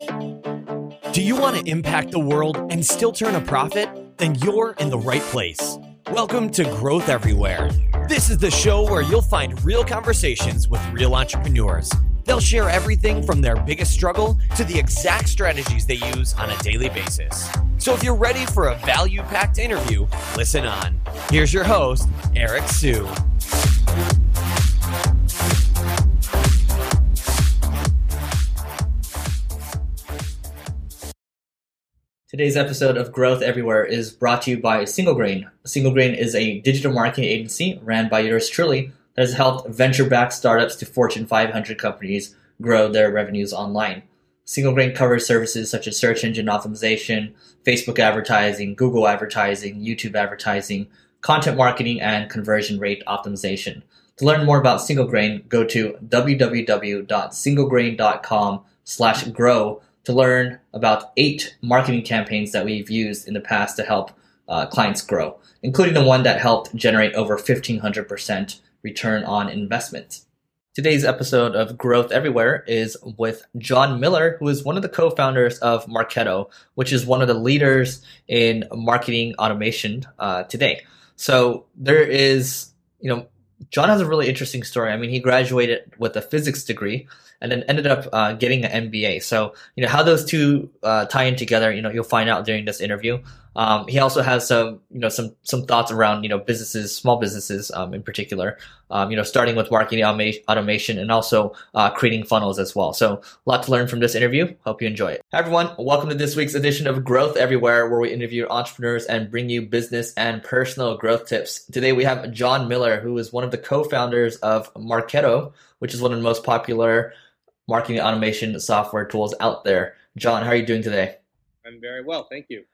Do you want to impact the world and still turn a profit? Then you're in the right place. Welcome to Growth Everywhere. This is the show where you'll find real conversations with real entrepreneurs. They'll share everything from their biggest struggle to the exact strategies they use on a daily basis. So if you're ready for a value packed interview, listen on. Here's your host, Eric Siu. Today's episode of Growth Everywhere is brought to you by Single Grain. Single Grain is a digital marketing agency ran by yours truly that has helped venture backed startups to Fortune 500 companies grow their revenues online. Single Grain covers services such as search engine optimization, Facebook advertising, Google advertising, YouTube advertising, content marketing, and conversion rate optimization. To learn more about Single Grain, go to www.singlegrain.com slash grow to learn about eight marketing campaigns that we've used in the past to help uh, clients grow, including the one that helped generate over 1500% return on investment. Today's episode of Growth Everywhere is with John Miller, who is one of the co-founders of Marketo, which is one of the leaders in marketing automation uh, today. So there is, you know, John has a really interesting story. I mean, he graduated with a physics degree and then ended up uh, getting an MBA. So, you know, how those two uh, tie in together, you know, you'll find out during this interview. Um, he also has some, you know, some some thoughts around, you know, businesses, small businesses um, in particular. Um, you know, starting with marketing automation and also uh, creating funnels as well. So, a lot to learn from this interview. Hope you enjoy it. Hi everyone, welcome to this week's edition of Growth Everywhere, where we interview entrepreneurs and bring you business and personal growth tips. Today we have John Miller, who is one of the co-founders of Marketo, which is one of the most popular marketing automation software tools out there. John, how are you doing today? I'm very well, thank you.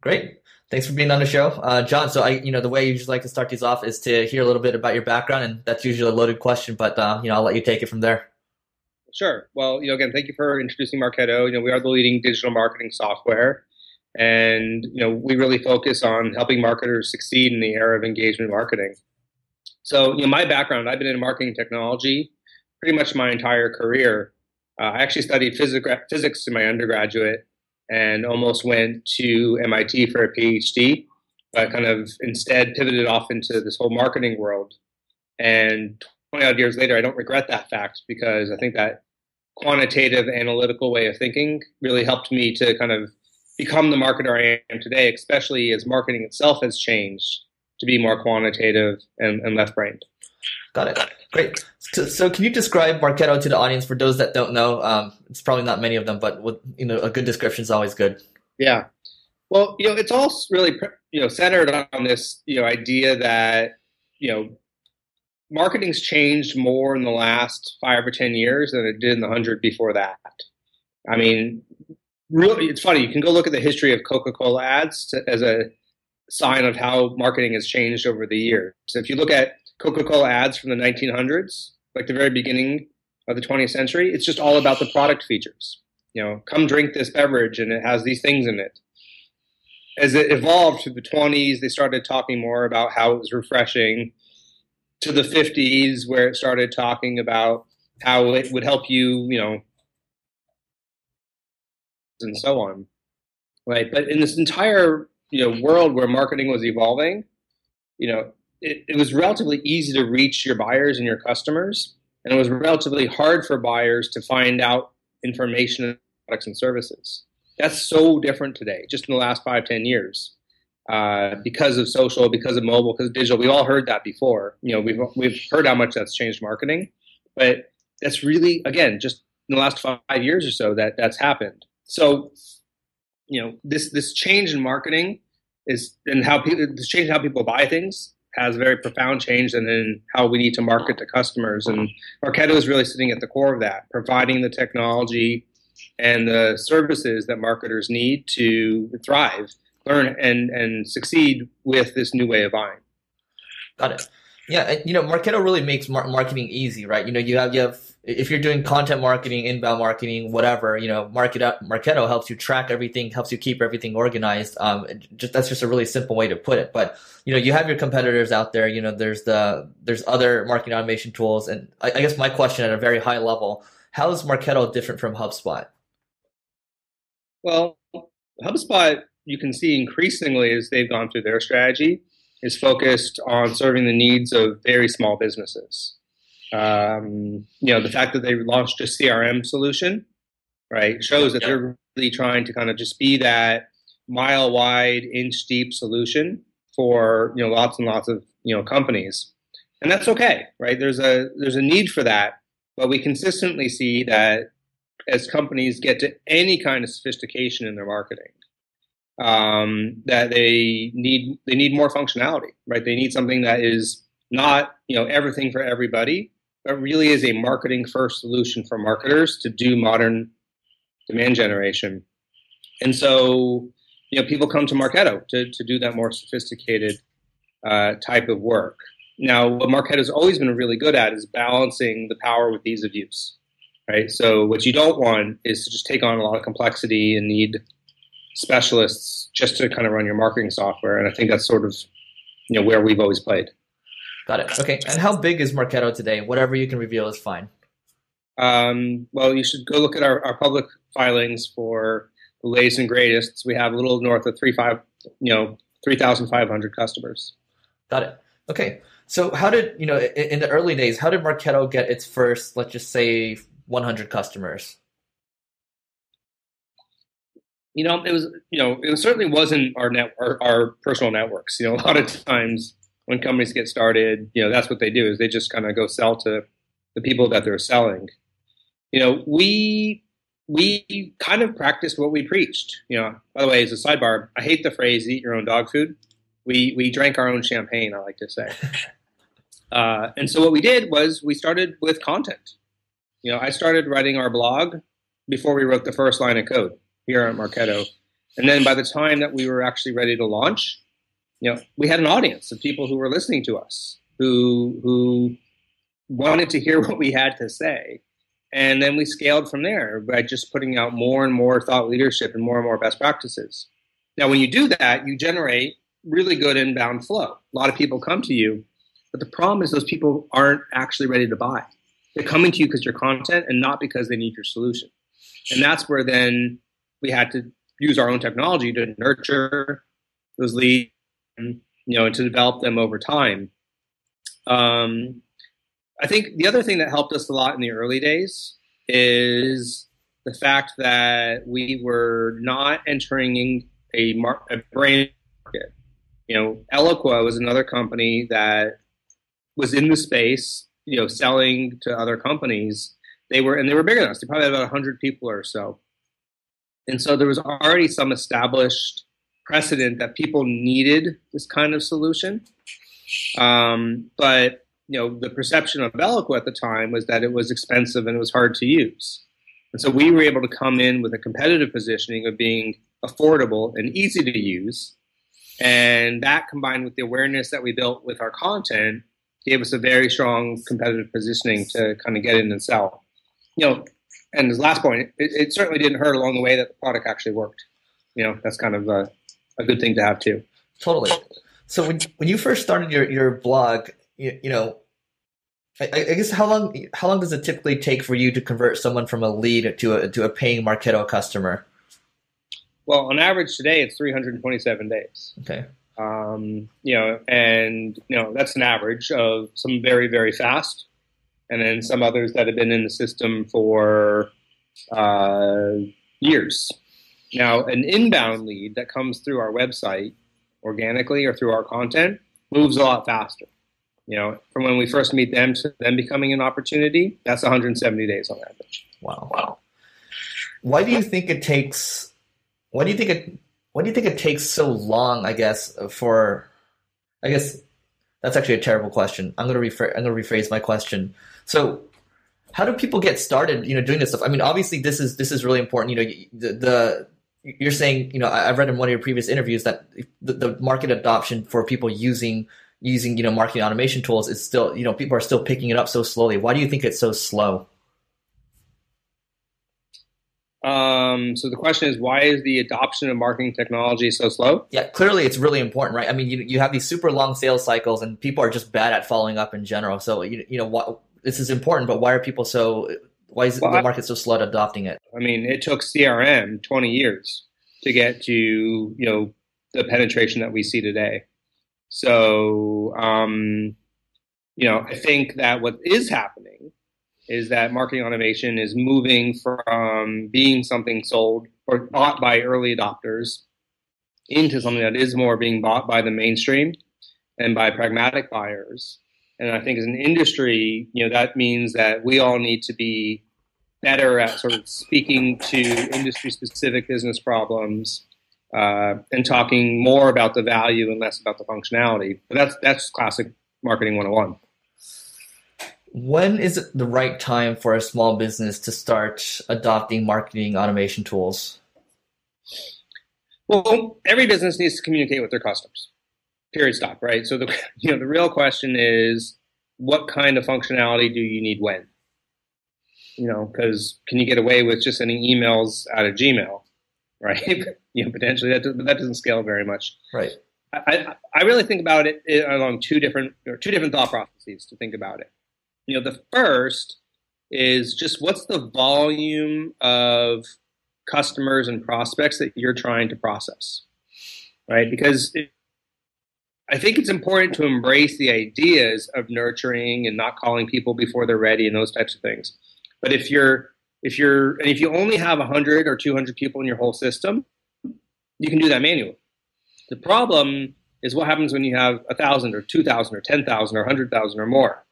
Great. Thanks for being on the show, uh, John. So I, you know, the way you usually like to start these off is to hear a little bit about your background, and that's usually a loaded question, but uh, you know, I'll let you take it from there. Sure. Well, you know, again, thank you for introducing Marketo. You know, we are the leading digital marketing software, and you know, we really focus on helping marketers succeed in the era of engagement marketing. So, you know, my background, I've been in marketing technology pretty much my entire career. Uh, I actually studied physics, physics in my undergraduate and almost went to MIT for a PhD, but kind of instead pivoted off into this whole marketing world. And 20 odd years later, I don't regret that fact because I think that quantitative analytical way of thinking really helped me to kind of become the marketer I am today, especially as marketing itself has changed to be more quantitative and, and left brained. Got it. Great. So, so, can you describe Marketo to the audience for those that don't know? Um, it's probably not many of them, but with, you know, a good description is always good. Yeah. Well, you know, it's all really you know centered on this you know idea that you know marketing's changed more in the last five or ten years than it did in the hundred before that. I mean, really, it's funny. You can go look at the history of Coca-Cola ads to, as a sign of how marketing has changed over the years. So if you look at Coca-Cola ads from the 1900s, like the very beginning of the 20th century. It's just all about the product features. You know, come drink this beverage and it has these things in it. As it evolved to the 20s, they started talking more about how it was refreshing. To the 50s, where it started talking about how it would help you, you know, and so on. Right. But in this entire, you know, world where marketing was evolving, you know, it, it was relatively easy to reach your buyers and your customers, and it was relatively hard for buyers to find out information on products and services. That's so different today, just in the last five, ten years. Uh, because of social, because of mobile, because of digital. We've all heard that before. You know, we've we've heard how much that's changed marketing, but that's really again just in the last five years or so that that's happened. So, you know, this this change in marketing is and how people this change in how people buy things has very profound change and in how we need to market to customers. And Marketo is really sitting at the core of that, providing the technology and the services that marketers need to thrive, learn, and, and succeed with this new way of buying. Got it. Yeah, you know, Marketo really makes marketing easy, right? You know, you have you have if you're doing content marketing, inbound marketing, whatever, you know, market Marketo helps you track everything, helps you keep everything organized. Um, just that's just a really simple way to put it. But you know, you have your competitors out there. You know, there's the there's other marketing automation tools, and I, I guess my question at a very high level: How is Marketo different from HubSpot? Well, HubSpot, you can see increasingly as they've gone through their strategy, is focused on serving the needs of very small businesses. Um, you know, the fact that they launched a CRM solution, right, shows that they're really trying to kind of just be that mile wide, inch deep solution for you know lots and lots of you know companies, and that's okay, right? There's a there's a need for that, but we consistently see that as companies get to any kind of sophistication in their marketing, um, that they need they need more functionality, right? They need something that is not you know everything for everybody, but really is a marketing first solution for marketers to do modern demand generation. And so, you know, people come to Marketo to, to do that more sophisticated uh, type of work. Now, what Marketo has always been really good at is balancing the power with ease of use, right? So, what you don't want is to just take on a lot of complexity and need specialists just to kind of run your marketing software. And I think that's sort of, you know, where we've always played. Got it. Okay. And how big is Marketo today? Whatever you can reveal is fine. Um, well, you should go look at our, our public filings for the latest and greatest. We have a little north of three five, you know, three thousand five hundred customers. Got it. Okay. So how did you know in the early days? How did Marketo get its first, let's just say, one hundred customers? You know, it was you know it certainly wasn't our net our, our personal networks. You know, a lot of times when companies get started, you know, that's what they do is they just kind of go sell to the people that they're selling. You know, we we kind of practiced what we preached. You know, by the way, as a sidebar, I hate the phrase "eat your own dog food." We we drank our own champagne. I like to say. uh, and so what we did was we started with content. You know, I started writing our blog before we wrote the first line of code here at Marketo, and then by the time that we were actually ready to launch, you know, we had an audience of people who were listening to us, who who wanted to hear what we had to say and then we scaled from there by just putting out more and more thought leadership and more and more best practices. Now, when you do that, you generate really good inbound flow. A lot of people come to you, but the problem is those people aren't actually ready to buy. They're coming to you because your content and not because they need your solution. And that's where then we had to use our own technology to nurture those leads, you know, and to develop them over time. Um, I think the other thing that helped us a lot in the early days is the fact that we were not entering a, mar- a brand market. You know, Eloqua was another company that was in the space, you know, selling to other companies. They were, and they were bigger than us. They probably had about 100 people or so. And so there was already some established precedent that people needed this kind of solution. Um, but you know, the perception of Eloqua at the time was that it was expensive and it was hard to use. And so we were able to come in with a competitive positioning of being affordable and easy to use. And that combined with the awareness that we built with our content gave us a very strong competitive positioning to kind of get in and sell. You know, and as last point, it, it certainly didn't hurt along the way that the product actually worked. You know, that's kind of a, a good thing to have too. Totally. So when when you first started your, your blog, you, you know, I, I, guess how long how long does it typically take for you to convert someone from a lead to a to a paying Marketo customer? Well, on average today, it's 327 days. Okay. Um, you know, and you know that's an average of some very very fast, and then some others that have been in the system for uh, years. Now, an inbound lead that comes through our website organically or through our content moves a lot faster. You know, from when we first meet them to them becoming an opportunity, that's 170 days on average. Wow. Wow. Why do you think it takes? Why do you think it? Why do you think it takes so long? I guess for, I guess that's actually a terrible question. I'm gonna rephr- I'm gonna rephrase my question. So, how do people get started? You know, doing this stuff. I mean, obviously, this is this is really important. You know, the, the you're saying, you know, I've read in one of your previous interviews that the, the market adoption for people using using you know marketing automation tools is still you know people are still picking it up so slowly. Why do you think it's so slow? Um, so the question is, why is the adoption of marketing technology so slow? Yeah, clearly it's really important, right? I mean, you, you have these super long sales cycles, and people are just bad at following up in general. So you, you know what this is important, but why are people so why is well, the market so slow at adopting it? I mean, it took CRM 20 years to get to you know the penetration that we see today. So, um, you know, I think that what is happening is that marketing automation is moving from being something sold or bought by early adopters into something that is more being bought by the mainstream and by pragmatic buyers. And I think as an industry, you know, that means that we all need to be better at sort of speaking to industry specific business problems uh, and talking more about the value and less about the functionality. But that's that's classic marketing 101. When is it the right time for a small business to start adopting marketing automation tools? Well, every business needs to communicate with their customers. Period. Stop. Right. So the you know the real question is, what kind of functionality do you need when? You know, because can you get away with just sending emails out of Gmail, right? you know, potentially that that doesn't scale very much. Right. I, I really think about it along two different or two different thought processes to think about it. You know, the first is just what's the volume of customers and prospects that you're trying to process, right? Because it, I think it's important to embrace the ideas of nurturing and not calling people before they're ready and those types of things. But if you're if you're and if you only have 100 or 200 people in your whole system, you can do that manually. The problem is what happens when you have a thousand or two thousand or ten thousand or hundred thousand or more.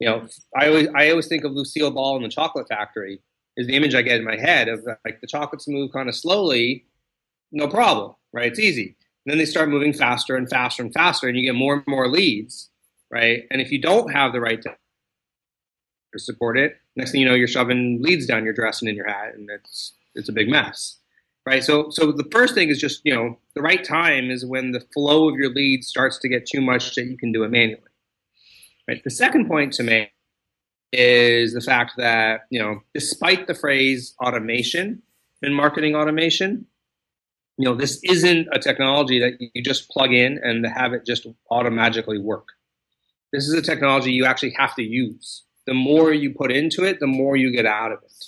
You know, I always I always think of Lucille Ball in the Chocolate Factory is the image I get in my head of like the chocolates move kind of slowly, no problem, right? It's easy. And then they start moving faster and faster and faster, and you get more and more leads, right? And if you don't have the right to support it, next thing you know, you're shoving leads down your dress and in your hat, and it's it's a big mess right? So, so the first thing is just you know the right time is when the flow of your leads starts to get too much that you can do it manually. Right. The second point to make is the fact that you know despite the phrase automation and marketing automation, you know this isn't a technology that you just plug in and have it just automatically work. This is a technology you actually have to use. The more you put into it, the more you get out of it.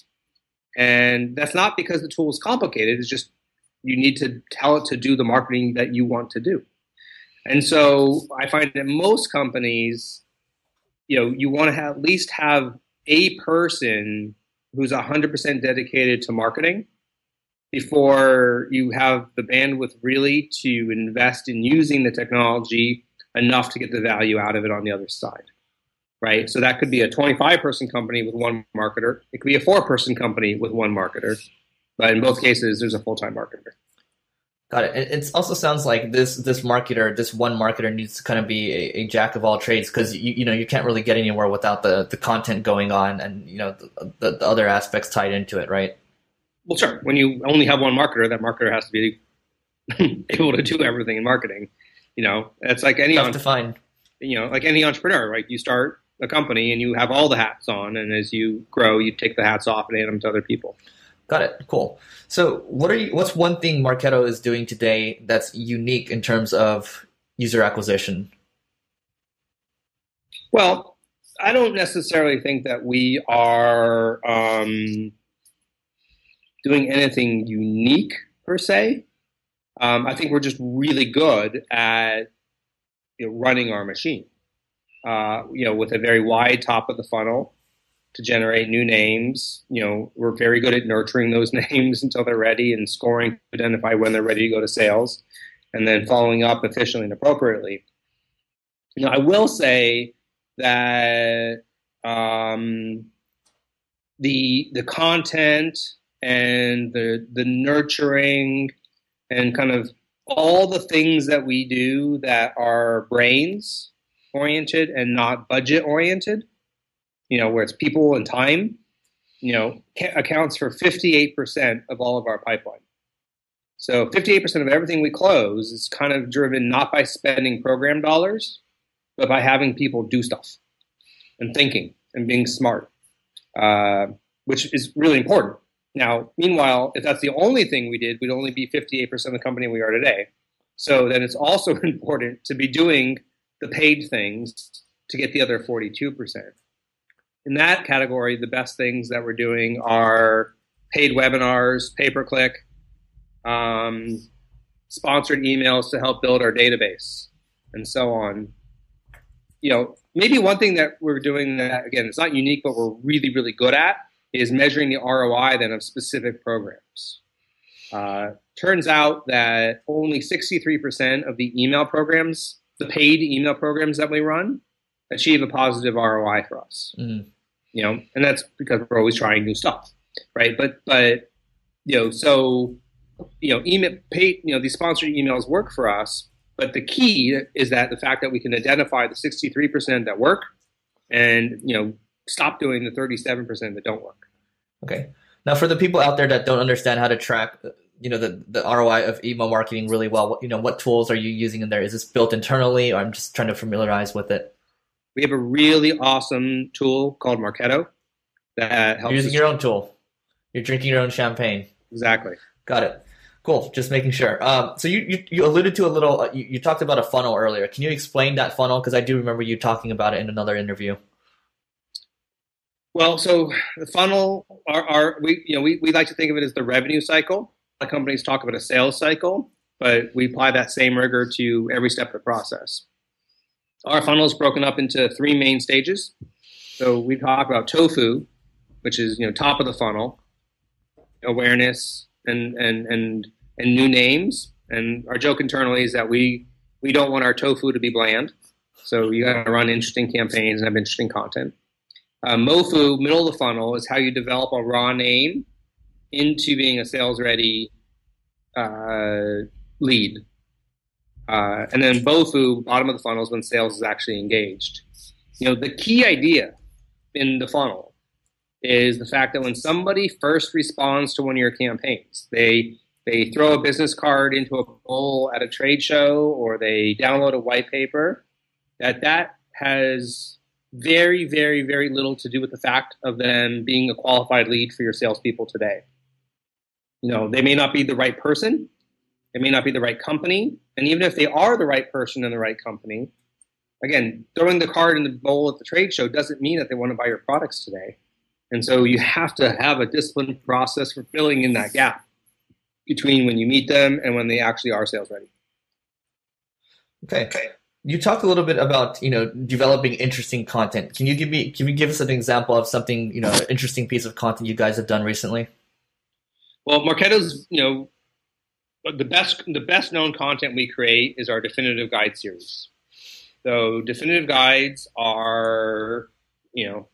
And that's not because the tool is complicated. It's just you need to tell it to do the marketing that you want to do. And so I find that most companies, you know, you want to at least have a person who's 100% dedicated to marketing before you have the bandwidth really to invest in using the technology enough to get the value out of it on the other side right? So that could be a 25 person company with one marketer. It could be a four person company with one marketer. But in both cases, there's a full time marketer. Got it. It also sounds like this this marketer, this one marketer, needs to kind of be a, a jack of all trades because you you know you can't really get anywhere without the the content going on and you know the, the, the other aspects tied into it, right? Well, sure. When you only have one marketer, that marketer has to be able to do everything in marketing. You know, it's like any tough to find. You know, like any entrepreneur, right? You start a company and you have all the hats on, and as you grow, you take the hats off and hand them to other people. Got it. Cool. So, what are you? What's one thing Marketo is doing today that's unique in terms of user acquisition? Well, I don't necessarily think that we are um, doing anything unique per se. Um, I think we're just really good at you know, running our machine uh, you know, with a very wide top of the funnel to generate new names. You know, we're very good at nurturing those names until they're ready and scoring to identify when they're ready to go to sales, and then following up efficiently and appropriately. Know, I will say that um, the the content and the the nurturing and kind of all the things that we do that are brains oriented and not budget oriented, you know, where it's people and time, you know, accounts for 58% of all of our pipeline. So 58% of everything we close is kind of driven not by spending program dollars, but by having people do stuff and thinking and being smart, uh, which is really important. Now, meanwhile, if that's the only thing we did, we'd only be 58% of the company we are today. So then it's also important to be doing the paid things to get the other 42%. In that category, the best things that we're doing are paid webinars, pay per click, um, sponsored emails to help build our database, and so on. You know, maybe one thing that we're doing that again, it's not unique, but we're really, really good at is measuring the ROI then of specific programs. Uh, turns out that only 63% of the email programs, the paid email programs that we run, achieve a positive ROI for us. Mm. You know, and that's because we're always trying new stuff, right? But but you know, so you know, email pay, you know, these sponsored emails work for us, but the key is that the fact that we can identify the 63% that work and, you know, stop doing the 37% that don't work. Okay. Now, for the people out there that don't understand how to track, you know, the, the ROI of email marketing really well, what, you know, what tools are you using in there? Is this built internally or I'm just trying to familiarize with it? We have a really awesome tool called Marketo that helps. You're using your own tool. You're drinking your own champagne. Exactly. Got it. Cool. Just making sure. Um, so you, you, you alluded to a little. Uh, you, you talked about a funnel earlier. Can you explain that funnel? Because I do remember you talking about it in another interview. Well, so the funnel are, are we you know we, we like to think of it as the revenue cycle. A lot of companies talk about a sales cycle, but we apply that same rigor to every step of the process. Our funnel is broken up into three main stages. So we talk about tofu, which is you know top of the funnel, awareness and and and and new names. And our joke internally is that we we don't want our tofu to be bland. So you got to run interesting campaigns and have interesting content. Uh, Mofu, middle of the funnel, is how you develop a raw name into being a sales ready uh, lead. Uh, and then Bofu, bottom of the funnel, is when sales is actually engaged. You know, the key idea in the funnel is the fact that when somebody first responds to one of your campaigns, they they throw a business card into a bowl at a trade show or they download a white paper, that that has very, very, very little to do with the fact of them being a qualified lead for your salespeople today. You know, they may not be the right person, they may not be the right company, and even if they are the right person in the right company, again, throwing the card in the bowl at the trade show doesn't mean that they want to buy your products today. And so you have to have a disciplined process for filling in that gap between when you meet them and when they actually are sales ready. Okay you talked a little bit about you know developing interesting content. Can you give me can you give us an example of something you know interesting piece of content you guys have done recently? Well, Marketo's you know the best the best known content we create is our definitive guide series. So definitive guides are you know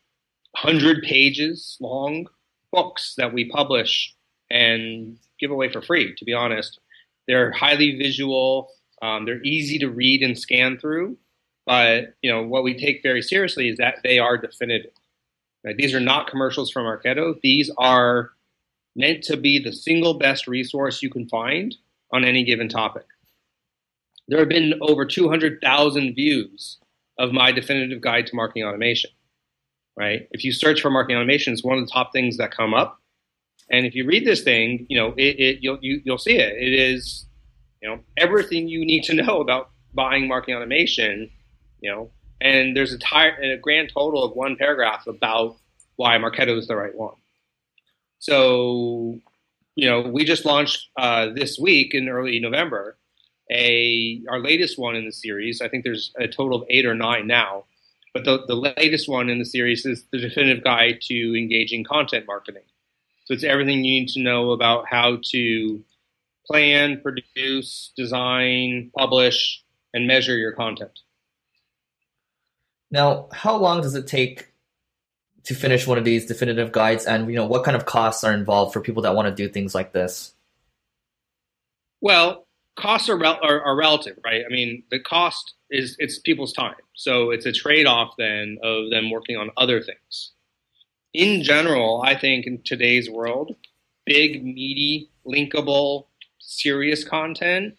hundred pages long books that we publish and give away for free. To be honest, they're highly visual um, they're easy to read and scan through, but you know what we take very seriously is that they are definitive. Right? These are not commercials from Marketo. These are meant to be the single best resource you can find on any given topic. There have been over 200,000 views of my definitive guide to marketing automation. Right? If you search for marketing automation, it's one of the top things that come up. And if you read this thing, you know, it, it you'll you, will you will see it. It is you know everything you need to know about buying marketing automation you know and there's a, tire, a grand total of one paragraph about why marketo is the right one so you know we just launched uh, this week in early november a our latest one in the series i think there's a total of eight or nine now but the, the latest one in the series is the definitive guide to engaging content marketing so it's everything you need to know about how to plan, produce, design, publish, and measure your content. Now, how long does it take to finish one of these definitive guides, and you know what kind of costs are involved for people that want to do things like this? Well, costs are, rel- are, are relative, right? I mean, the cost is it's people's time, so it's a trade-off then of them working on other things. In general, I think in today's world, big, meaty, linkable serious content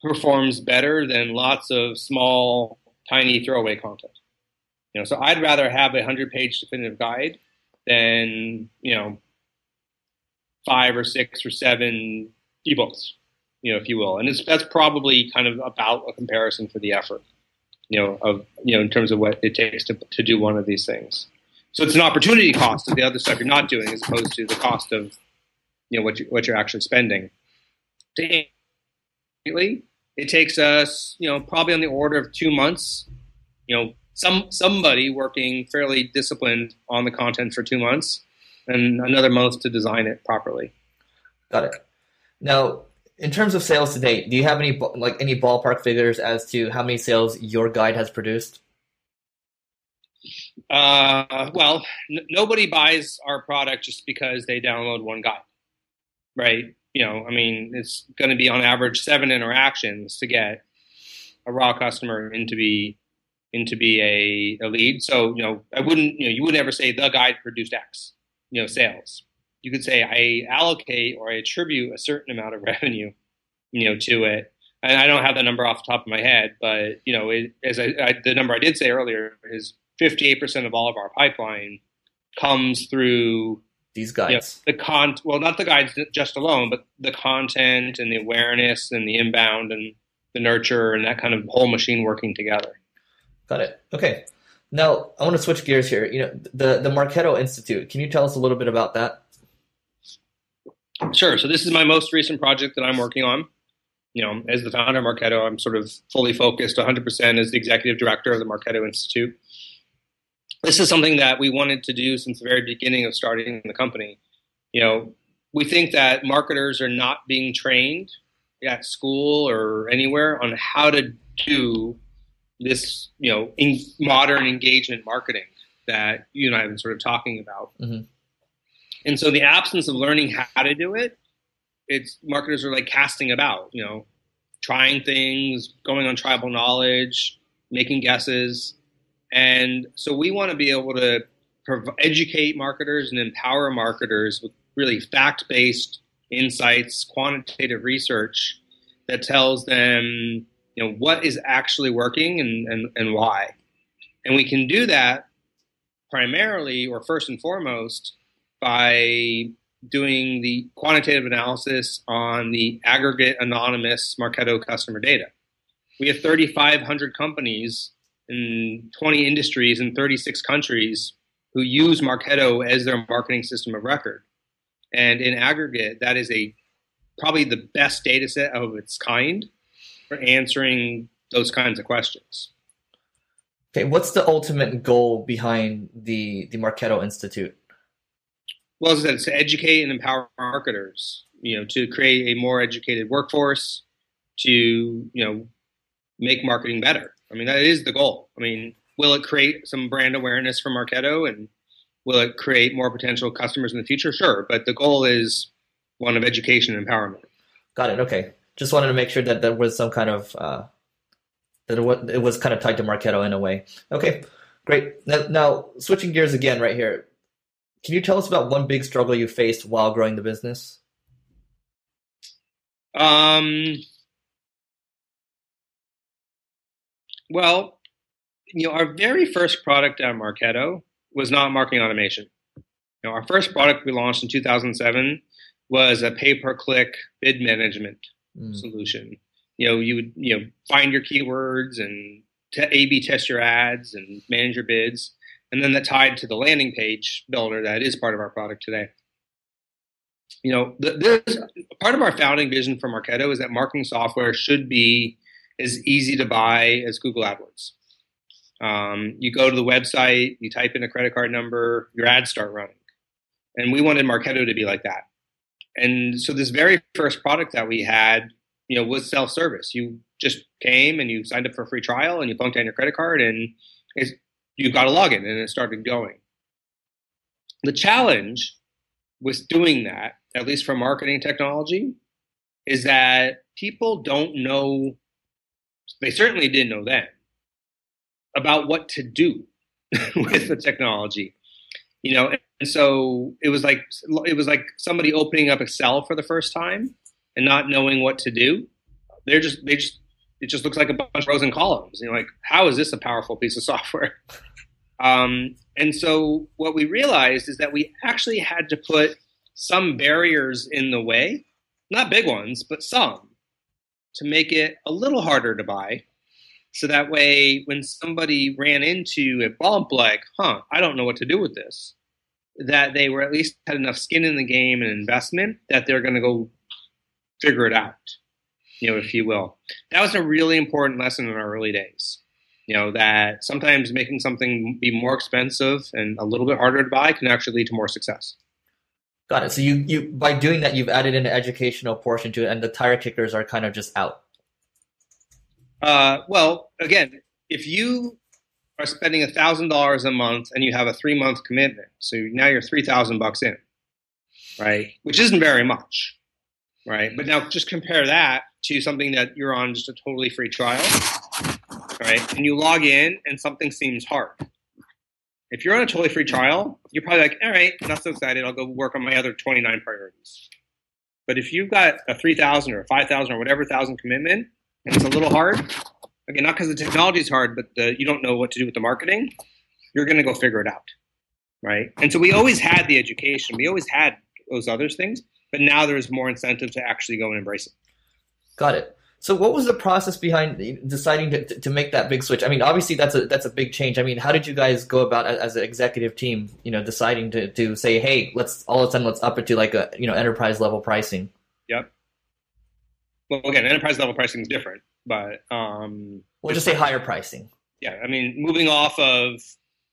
performs better than lots of small, tiny throwaway content. You know, so I'd rather have a hundred page definitive guide than you know five or six or seven ebooks, you know, if you will. And it's that's probably kind of about a comparison for the effort, you know, of you know in terms of what it takes to to do one of these things. so it's an opportunity cost of the other stuff you're not doing as opposed to the cost of you know what you what you're actually spending. It takes us you know probably on the order of two months. You know some somebody working fairly disciplined on the content for two months, and another month to design it properly. Got it. Now, in terms of sales to date, do you have any like any ballpark figures as to how many sales your guide has produced? Uh, well, n- nobody buys our product just because they download one guide, right? You know, I mean, it's going to be on average seven interactions to get a raw customer into be into be a, a lead. So, you know, I wouldn't, you know, you would never say the guide produced X, you know, sales. You could say I allocate or I attribute a certain amount of revenue, you know, to it. And I don't have the number off the top of my head, but you know, it, as I, I, the number I did say earlier is 58% of all of our pipeline comes through these guides. You know, the con well, not the guides just alone, but the content and the awareness and the inbound and the nurture and that kind of whole machine working together. Got it. Okay. Now I want to switch gears here. You know, the the Marketo Institute. Can you tell us a little bit about that? Sure. So this is my most recent project that I'm working on. You know, as the founder of Marketo, I'm sort of fully focused 100% as the executive director of the Marketo Institute this is something that we wanted to do since the very beginning of starting the company. You know, we think that marketers are not being trained at school or anywhere on how to do this, you know, in modern engagement marketing that you and I have been sort of talking about. Mm-hmm. And so the absence of learning how to do it, it's marketers are like casting about, you know, trying things, going on tribal knowledge, making guesses. And so we want to be able to prov- educate marketers and empower marketers with really fact based insights, quantitative research that tells them you know what is actually working and, and, and why. And we can do that primarily or first and foremost by doing the quantitative analysis on the aggregate anonymous Marketo customer data. We have 3,500 companies in 20 industries in 36 countries who use Marketo as their marketing system of record. And in aggregate, that is a probably the best data set of its kind for answering those kinds of questions. Okay, what's the ultimate goal behind the the Marketo Institute? Well, as I said, it's to educate and empower marketers. You know, to create a more educated workforce, to you know, make marketing better. I mean, that is the goal. I mean, will it create some brand awareness for Marketo and will it create more potential customers in the future? Sure, but the goal is one of education and empowerment. Got it. Okay, just wanted to make sure that there was some kind of uh, that it was, it was kind of tied to Marketo in a way. Okay, great. Now, now, switching gears again, right here. Can you tell us about one big struggle you faced while growing the business? Um, Well, you know, our very first product at Marketo was not marketing automation. You know, our first product we launched in 2007 was a pay-per-click bid management mm. solution. You know, you would you know find your keywords and A/B test your ads and manage your bids, and then that tied to the landing page builder that is part of our product today. You know, this part of our founding vision for Marketo is that marketing software should be as easy to buy as Google AdWords. Um, you go to the website, you type in a credit card number, your ads start running. And we wanted Marketo to be like that. And so this very first product that we had, you know, was self-service. You just came and you signed up for a free trial and you plunked down your credit card and you got a login and it started going. The challenge with doing that, at least for marketing technology, is that people don't know they certainly didn't know then about what to do with the technology. You know, and so it was like it was like somebody opening up Excel for the first time and not knowing what to do. They're just they just it just looks like a bunch of rows and columns. You know, like how is this a powerful piece of software? Um, and so what we realized is that we actually had to put some barriers in the way, not big ones, but some, to make it a little harder to buy So that way, when somebody ran into a bump, like, huh, I don't know what to do with this, that they were at least had enough skin in the game and investment that they're going to go figure it out, you know, if you will. That was a really important lesson in our early days. You know, that sometimes making something be more expensive and a little bit harder to buy can actually lead to more success. Got it. So you, you by doing that, you've added an educational portion to it, and the tire kickers are kind of just out. Uh, well, again, if you are spending a thousand dollars a month and you have a three month commitment, so now you're three thousand bucks in, right? Which isn't very much, right? But now just compare that to something that you're on just a totally free trial, right? And you log in and something seems hard. If you're on a totally free trial, you're probably like, all right, not so excited. I'll go work on my other 29 priorities. But if you've got a 3,000 or a 5,000 or whatever thousand commitment, and it's a little hard, again, not because the technology is hard, but the, you don't know what to do with the marketing, you're going to go figure it out. Right. And so we always had the education, we always had those other things, but now there's more incentive to actually go and embrace it. Got it. So what was the process behind deciding to, to make that big switch? I mean, obviously that's a that's a big change. I mean, how did you guys go about as an executive team, you know, deciding to, to say, hey, let's all of a sudden let's up it to like a you know enterprise level pricing? Well, again, enterprise level pricing is different, but um, we'll just say higher pricing. Yeah, I mean, moving off of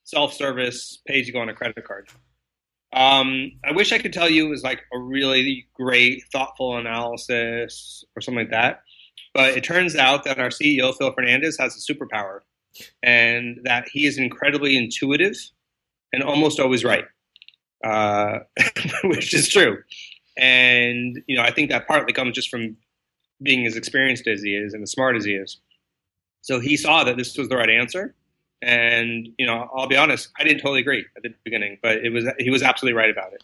self service, pay as you go on a credit card. Um, I wish I could tell you it was like a really great, thoughtful analysis or something like that. But it turns out that our CEO, Phil Fernandez, has a superpower and that he is incredibly intuitive and almost always right, uh, which is true. And, you know, I think that partly comes just from being as experienced as he is and as smart as he is. So he saw that this was the right answer. And, you know, I'll be honest, I didn't totally agree at the beginning, but it was he was absolutely right about it.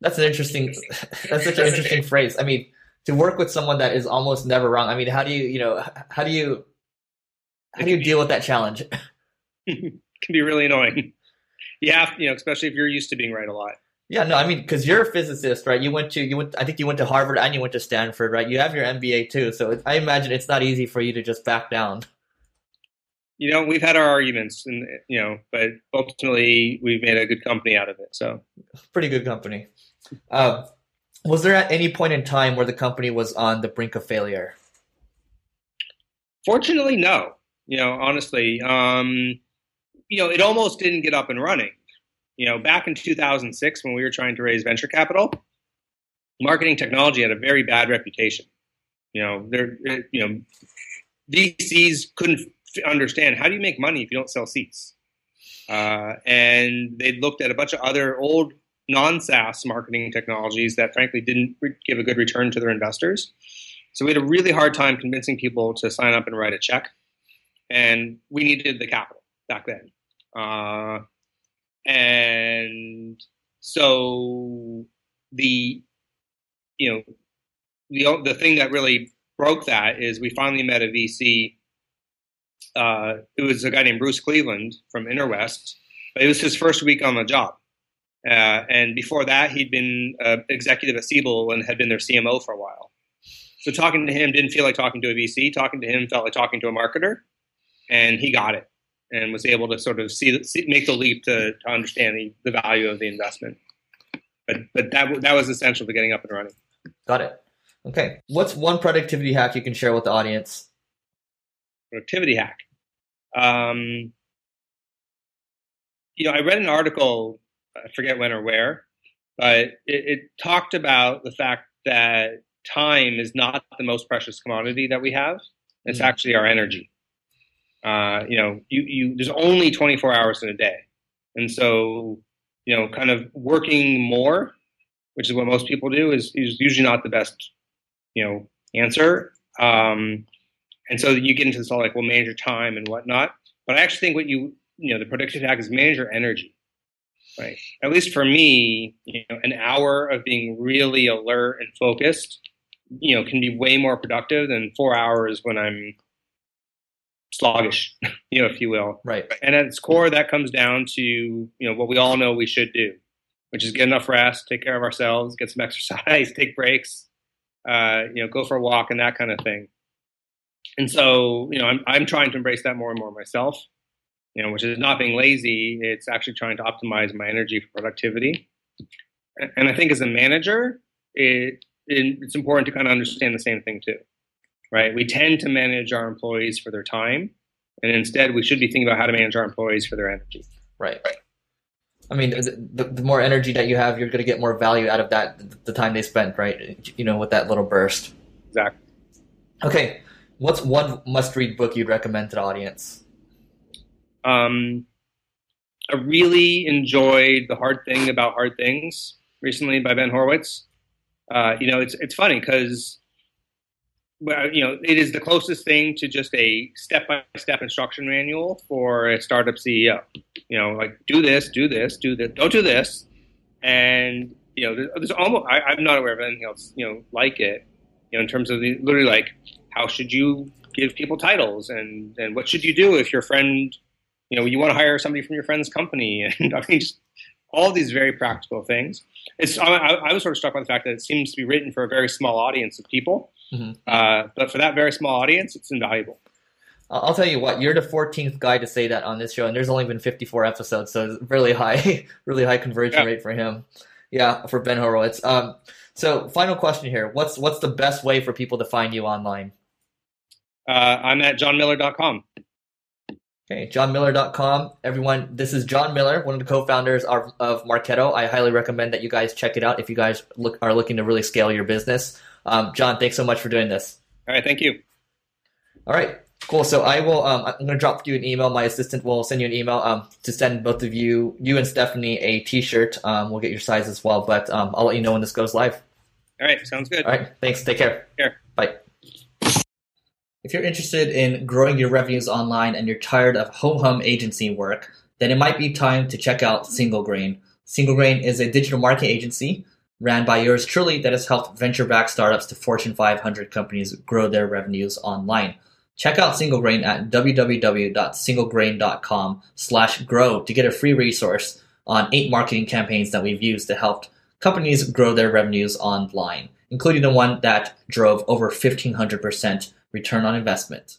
That's an interesting that's such an interesting phrase. I mean, to work with someone that is almost never wrong. I mean, how do you, you know, how do you, how do you deal with that challenge? can be really annoying. Yeah, you know, especially if you're used to being right a lot. Yeah, no, I mean, because you're a physicist, right? You went to, you went, I think you went to Harvard and you went to Stanford, right? You have your MBA too, so I imagine it's not easy for you to just back down. You know, we've had our arguments, and you know, but ultimately we've made a good company out of it. So, pretty good company. Uh, was there at any point in time where the company was on the brink of failure? Fortunately, no. You know, honestly, um, you know, it almost didn't get up and running. You know, back in 2006 when we were trying to raise venture capital, marketing technology had a very bad reputation. You know, there, you know, VCs couldn't understand how do you make money if you don't sell seats, uh, and they looked at a bunch of other old non SaaS marketing technologies that frankly didn't give a good return to their investors. So we had a really hard time convincing people to sign up and write a check. And we needed the capital back then. Uh, and so the, you know, the, the thing that really broke that is we finally met a VC. Uh, it was a guy named Bruce Cleveland from Interwest. But it was his first week on the job. Uh, and before that, he'd been uh, executive at Siebel and had been their CMO for a while. So talking to him didn't feel like talking to a VC. Talking to him felt like talking to a marketer, and he got it and was able to sort of see, see make the leap to, to understand the, the value of the investment. But but that that was essential to getting up and running. Got it. Okay. What's one productivity hack you can share with the audience? Productivity hack. Um, you know, I read an article I forget when or where, but it, it talked about the fact that time is not the most precious commodity that we have. It's mm actually our energy. Uh, you know, you, you there's only 24 hours in a day, and so you know, kind of working more, which is what most people do, is, is usually not the best, you know, answer. Um, and so you get into this all like, well, manage your time and whatnot. But I actually think what you, you know, the productivity hack is manage your energy right? At least for me, you know, an hour of being really alert and focused, you know, can be way more productive than four hours when I'm sluggish, you know, if you will. Right. And at its core, that comes down to you know what we all know we should do, which is get enough rest, take care of ourselves, get some exercise, take breaks, uh, you know, go for a walk, and that kind of thing. and so you know I'm I'm trying to embrace that more and more myself. You know, which is not being lazy. It's actually trying to optimize my energy for productivity. And I think as a manager, it, it it's important to kind of understand the same thing too, right? We tend to manage our employees for their time, and instead we should be thinking about how to manage our employees for their energy. Right. Right. I mean, the, the more energy that you have, you're going to get more value out of that, the time they spent, right? You know, with that little burst. Exactly. Okay. What's one must read book you'd recommend to the audience? Um, I really enjoyed The Hard Thing About Hard Things recently by Ben Horowitz. Uh, you know, it's, it's funny because you know, it is the closest thing to just a step-by-step instruction manual for a startup CEO. You know, like do this, do this, do this, don't do this, and you know, there's, almost I, am not aware of anything else, you know, like it. You know, in terms of the, literally like how should you give people titles and and what should you do if your friend, you know, you want to hire somebody from your friend's company, and I mean, just all these very practical things. It's I, I was sort of struck by the fact that it seems to be written for a very small audience of people Mm-hmm. Uh, but for that very small audience, it's invaluable. I'll tell you what, you're the 14th guy to say that on this show, and there's only been 54 episodes, so it's really high, really high conversion yeah. rate for him. Yeah, for Ben Horowitz. Um, so, final question here: what's what's the best way for people to find you online? Uh, I'm at johnmiller.com. Okay, johnmiller.com. Everyone, this is John Miller, one of the co-founders of, of Marketo. I highly recommend that you guys check it out if you guys look, are looking to really scale your business. Um, John, thanks so much for doing this. All right, thank you. All right, cool. So I will. Um, I'm going to drop you an email. My assistant will send you an email um, to send both of you, you and Stephanie, a T-shirt. Um, we'll get your size as well, but um, I'll let you know when this goes live. All right, sounds good. All right, thanks. Take care. Take care. Bye. If you're interested in growing your revenues online and you're tired of home hum agency work, then it might be time to check out Single Grain. Single Grain is a digital marketing agency ran by yours truly that has helped venture-backed startups to Fortune 500 companies grow their revenues online. Check out SingleGrain at www.singlegrain.com slash grow to get a free resource on eight marketing campaigns that we've used to help companies grow their revenues online, including the one that drove over 1500% return on investment.